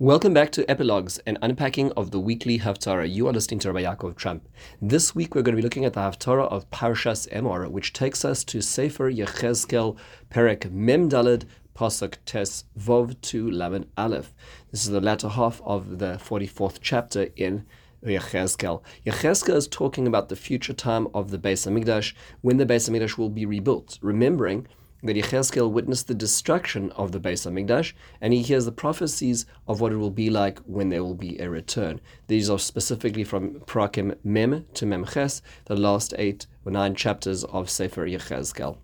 Welcome back to Epilogues and Unpacking of the Weekly Haftarah. You are listening to Rabbi Yaakov Trump. This week we're going to be looking at the Haftarah of Parshas Emor, which takes us to Sefer Yechezkel, Perek Mem Daled, Pasuk Tes Vov to Lamed Aleph. This is the latter half of the 44th chapter in Yechezkel. Yechezkel is talking about the future time of the Beis Hamikdash, when the Beis Hamikdash will be rebuilt, remembering that Yechezkel witnessed the destruction of the Beis Hamikdash, and he hears the prophecies of what it will be like when there will be a return. These are specifically from Prakim Mem to Memches, the last eight or nine chapters of Sefer Yechezkel.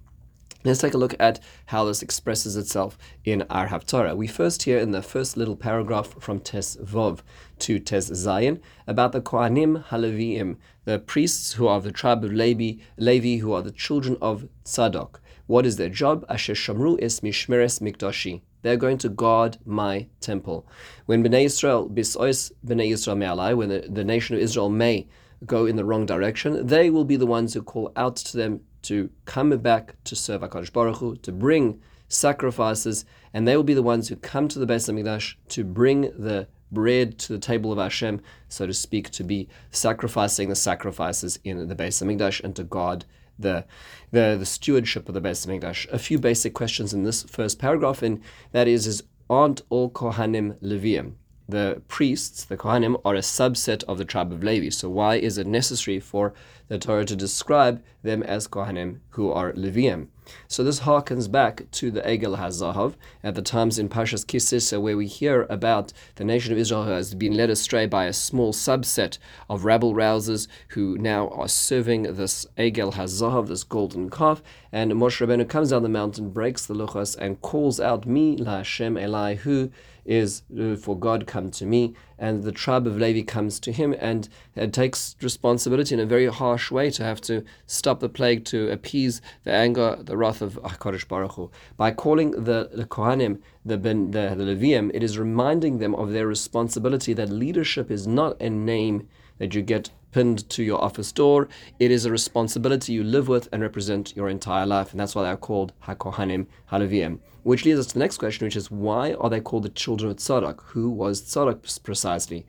Let's take a look at how this expresses itself in our Haftarah. We first hear in the first little paragraph from Tes Vov to Tes Zayin about the Kohanim Haleviim, the priests who are of the tribe of Levi, Levi who are the children of Tzadok. What is their job? Asher Shamru es Mishmeres Mikdashi. They're going to guard my temple. When Bnei Israel, Bisois Bnei Israel Me'alai, when the, the nation of Israel may go in the wrong direction, they will be the ones who call out to them to come back to serve HaKadosh Baruch Hu, to bring sacrifices, and they will be the ones who come to the Beis Hamikdash to bring the bread to the table of Hashem, so to speak, to be sacrificing the sacrifices in the Beis Hamikdash and to guard the, the, the stewardship of the Beis Hamikdash. A few basic questions in this first paragraph, and that is, is aren't all Kohanim Levium? The priests, the Kohanim, are a subset of the tribe of Levi. So why is it necessary for the Torah to describe them as Kohanim who are Levium? So this harkens back to the Egel HaZahav at the times in Pashas Ki Sisa where we hear about the nation of Israel has been led astray by a small subset of rabble rousers who now are serving this Egel HaZahav, this golden calf. And Moshe Rabbeinu comes down the mountain, breaks the luchas, and calls out, Mi La Hashem Elai, who is uh, for God come to me, and the tribe of Levi comes to him, and it takes responsibility in a very harsh way to have to stop the plague to appease the anger, the wrath of Hakadosh Baruch Hu. By calling the, the Kohanim the, ben, the the it is reminding them of their responsibility that leadership is not a name that you get pinned to your office door. It is a responsibility you live with and represent your entire life, and that's why they're called Hakohanim Halavim. Which leads us to the next question, which is why are they called the children of Tzadok? Who was Tzadok precisely?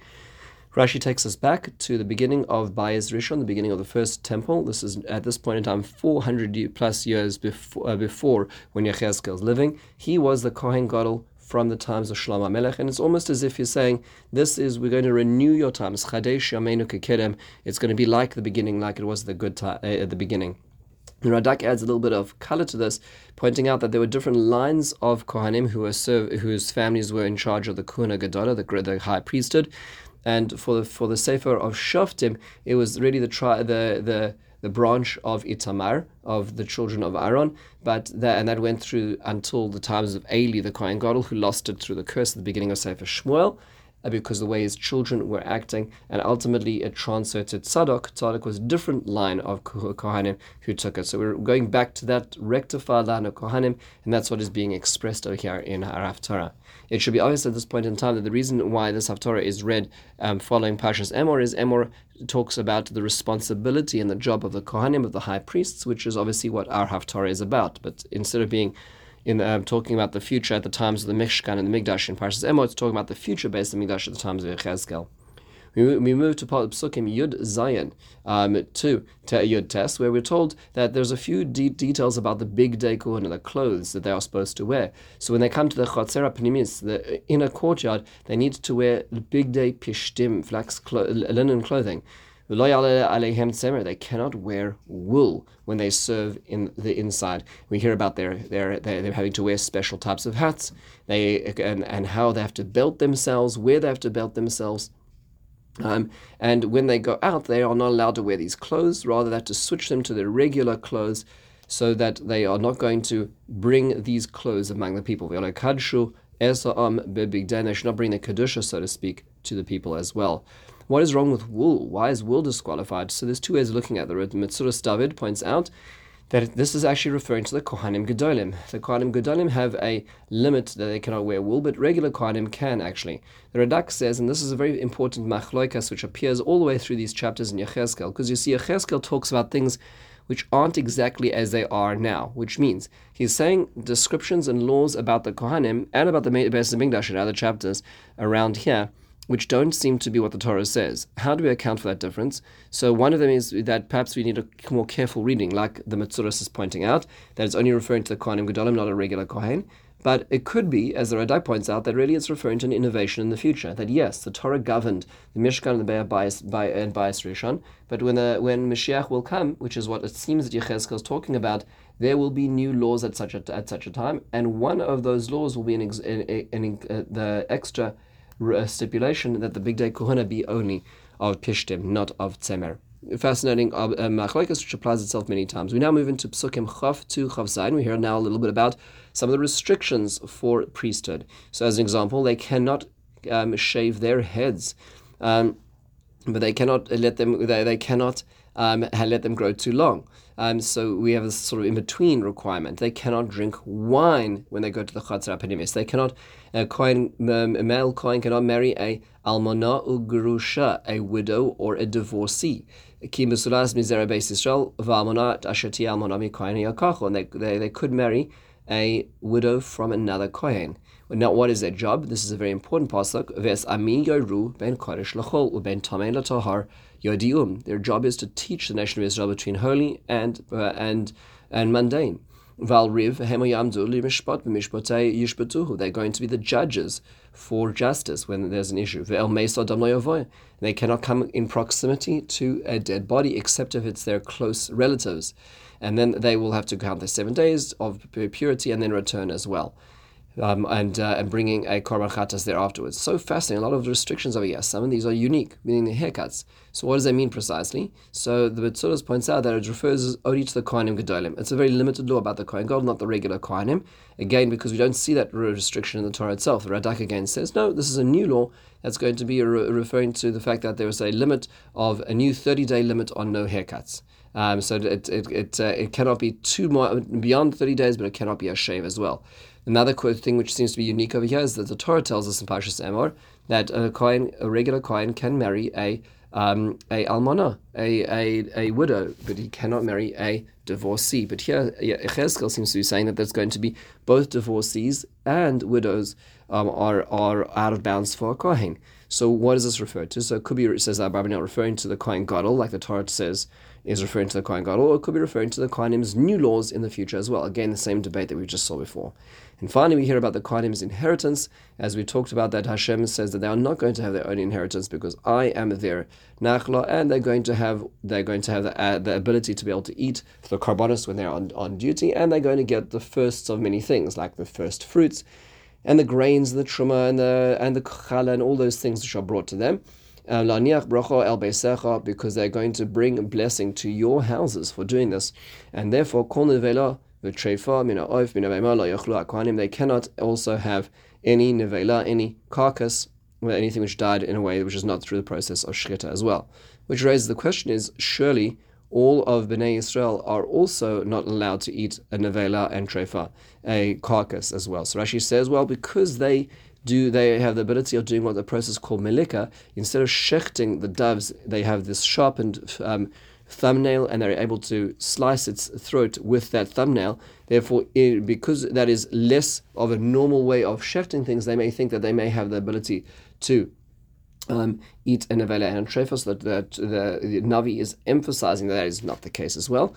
Rashi takes us back to the beginning of Bayis Rishon, the beginning of the first temple. This is at this point in time 400 plus years before, uh, before when Yechezkel is living. He was the Kohen Gadol from the times of Shlomo Melech, and it's almost as if you're saying, "This is we're going to renew your times." Chadesh Yameinu Kekedem. It's going to be like the beginning, like it was the good time uh, at the beginning. And Radak adds a little bit of color to this, pointing out that there were different lines of Kohanim who were whose families were in charge of the Kehuna Gedola, the, the high priesthood. And for the for the Sefer of Shoftim, it was really the tri- the the the branch of Itamar, of the children of Aaron, but that, and that went through until the times of Eli, the Kohen Gadol, who lost it through the curse at the beginning of Sefer Shmuel, because the way his children were acting, and ultimately it transferred to Tzadok. Tzadok was a different line of Kohanim who took it. So we're going back to that rectified line of Kohanim, and that's what is being expressed over here in our Haftarah. It should be obvious at this point in time that the reason why this Haftarah is read um, following Pashas Emor is Emor talks about the responsibility and the job of the Kohanim, of the high priests, which is obviously what our Haftarah is about. But instead of being in um, talking about the future at the times of the Mishkan and the Mikdash in Parshas Emor, it's talking about the future based on the Mikdash at the times of Yechezkel. We, we move to Psukim Yud Zayin um, to, Yud Tes, where we're told that there's a few de- details about the big day and the clothes that they are supposed to wear. So when they come to the Chotzera Pnimis, the inner courtyard, they need to wear bigdei pishtim, flax clo- linen clothing. They cannot wear wool when they serve in the inside. We hear about their, their, they're having to wear special types of hats they, and, and how they have to belt themselves, where they have to belt themselves. Um, and when they go out, they are not allowed to wear these clothes. Rather, they have to switch them to their regular clothes so that they are not going to bring these clothes among the people. They should not bring the Kedusha, so to speak, to the people as well. What is wrong with wool? Why is wool disqualified? So there's two ways of looking at the Metzudas David points out that this is actually referring to the Kohanim Gedolim. The Kohanim Gedolim have a limit that they cannot wear wool, but regular Kohanim can actually. The Radak says, and this is a very important machloikas which appears all the way through these chapters in Yechezkel, because you see Yechezkel talks about things which aren't exactly as they are now, which means he's saying descriptions and laws about the Kohanim and about the Beis Hamikdash in other chapters around here which don't seem to be what the Torah says. How do we account for that difference? So one of them is that perhaps we need a more careful reading, like the Metzudas is pointing out, that it's only referring to the Kohanim Gedolim, not a regular Kohen. But it could be, as the Radak points out, that really it's referring to an innovation in the future. That yes, the Torah governed the Mishkan and the Be'er Bias, by, and Bayis Rishon, but when the, when Mashiach will come, which is what it seems that Yechezkel is talking about, there will be new laws at such a, at such a time, and one of those laws will be an, an, an, an uh, the extra stipulation that the bigdei kohuna be only of pishtim, not of tzemer. Fascinating uh, uh, machlokes which applies itself many times. We now move into psukim chav to chav. We hear now a little bit about some of the restrictions for priesthood. So, as an example, they cannot um, shave their heads, um, but they cannot let them. They, they cannot um, let them grow too long. Um, so we have a sort of in between requirement. They cannot drink wine when they go to the Chatzar Apinimis. They cannot, a, kohen, um, a male kohen cannot marry a almana ugrusha, a widow or a divorcee. Ki mizera beis Yisrael ashati almana mi And they, they, they could marry a widow from another kohen. Now, what is their job? This is a very important pasuk. Ves ami yoru ben kodesh lachol uben tamei latahar Their job is to teach the nation of Israel between holy and uh, and and mundane. Val riv They're going to be the judges for justice when there's an issue. They cannot come in proximity to a dead body except if it's their close relatives. And then they will have to count the seven days of purity and then return as well um, and uh, and bringing a korban chatas there afterwards. So fascinating. A lot of the restrictions over here. Some of these are unique, meaning the haircuts. So what does that mean precisely? So the Metzudas points out that it refers only to the Kohanim Gedolim. It's a very limited law about the Kohen Gadol, not the regular Kohanim. Again, because we don't see that restriction in the Torah itself. The Radak again says, no, this is a new law that's going to be re- referring to the fact that there is a limit of a new 30-day limit on no haircuts. Um, so it it it, uh, it cannot be too more beyond 30 days, but it cannot be a shave as well. Another thing which seems to be unique over here is that the Torah tells us in Parshas Emor that a kohen, a regular kohen, can marry a um, a almana, a, a, a widow, but he cannot marry a divorcee. But here, Yechezkel seems to be saying that there's going to be both divorcees and widows um, are are out of bounds for a kohen. So what does this refer to? So it could be it says that not referring to the kohen gadol, like the Torah says is referring to the kohen gadol, or it could be referring to the kohenim's new laws in the future as well. Again, the same debate that we just saw before. And finally, we hear about the Kohanim's inheritance, as we talked about that Hashem says that they are not going to have their own inheritance because I am their nachla, and they're going to have they're going to have the, uh, the ability to be able to eat the karbonis when they're on, on duty, and they're going to get the firsts of many things like the first fruits, and the grains, and the truma, and the and the challah, and all those things which are brought to them. Uh, because they're going to bring blessing to your houses for doing this, and therefore kol nevela v'treifa mina oif mina lo yochlu akwanim. they cannot also have any nevela, any carcass, or anything which died in a way which is not through the process of shchita as well. Which raises the question: Is surely all of Bnei Israel are also not allowed to eat a nevela and trefa, a carcass as well. So Rashi says, well, because they do they have the ability of doing what the process called melika, instead of shechting the doves, they have this sharpened um, thumbnail and they're able to slice its throat with that thumbnail. Therefore, it, because that is less of a normal way of shefting things, they may think that they may have the ability to um, eat a nevela and trefa, so that, that the, the Navi is emphasizing that, that is not the case as well.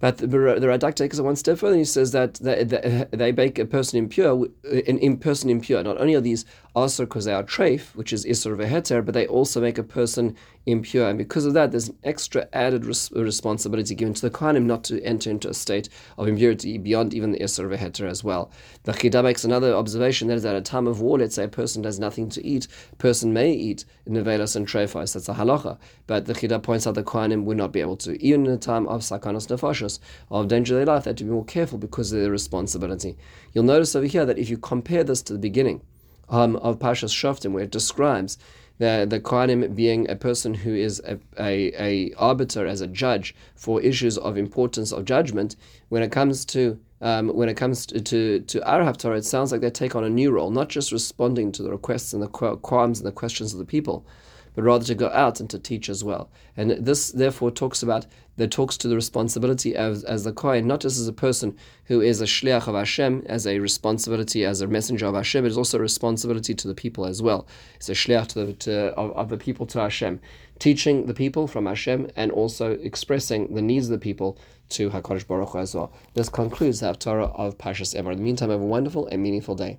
But the, the Radak takes it one step further. And he says that they, they, make a person impure, an in person impure. Not only are these also because they are treif, which is isur veheter, but they also make a person impure. And because of that, there's an extra added res- responsibility given to the Kohanim not to enter into a state of impurity beyond even the isur veheter as well. The Chida makes another observation that is at a time of war, let's say a person has nothing to eat, a person may eat nevelas and treifas, that's a halacha. But the Chida points out the Kohanim would not be able to. Even in a time of sakanos nefashos, of danger of their life, they have to be more careful because of their responsibility. You'll notice over here that if you compare this to the beginning, um, of Pashas Shoftim, where it describes the, the Kohanim being a person who is a, a, a, arbiter as a judge for issues of importance of judgment, when it comes to um, when it comes to, to, to Haftarah, it sounds like they take on a new role, not just responding to the requests and the qualms and the questions of the people, but rather to go out and to teach as well. And this therefore talks about that talks to the responsibility as, as the Kohen, not just as a person who is a shliach of Hashem, as a responsibility as a messenger of Hashem, but it's also a responsibility to the people as well. It's a shliach to the, to, of, of the people to Hashem, teaching the people from Hashem and also expressing the needs of the people to Hakadosh Baruch Hu as well. This concludes the Haftarah of Pashas Emor. In the meantime, have a wonderful and meaningful day.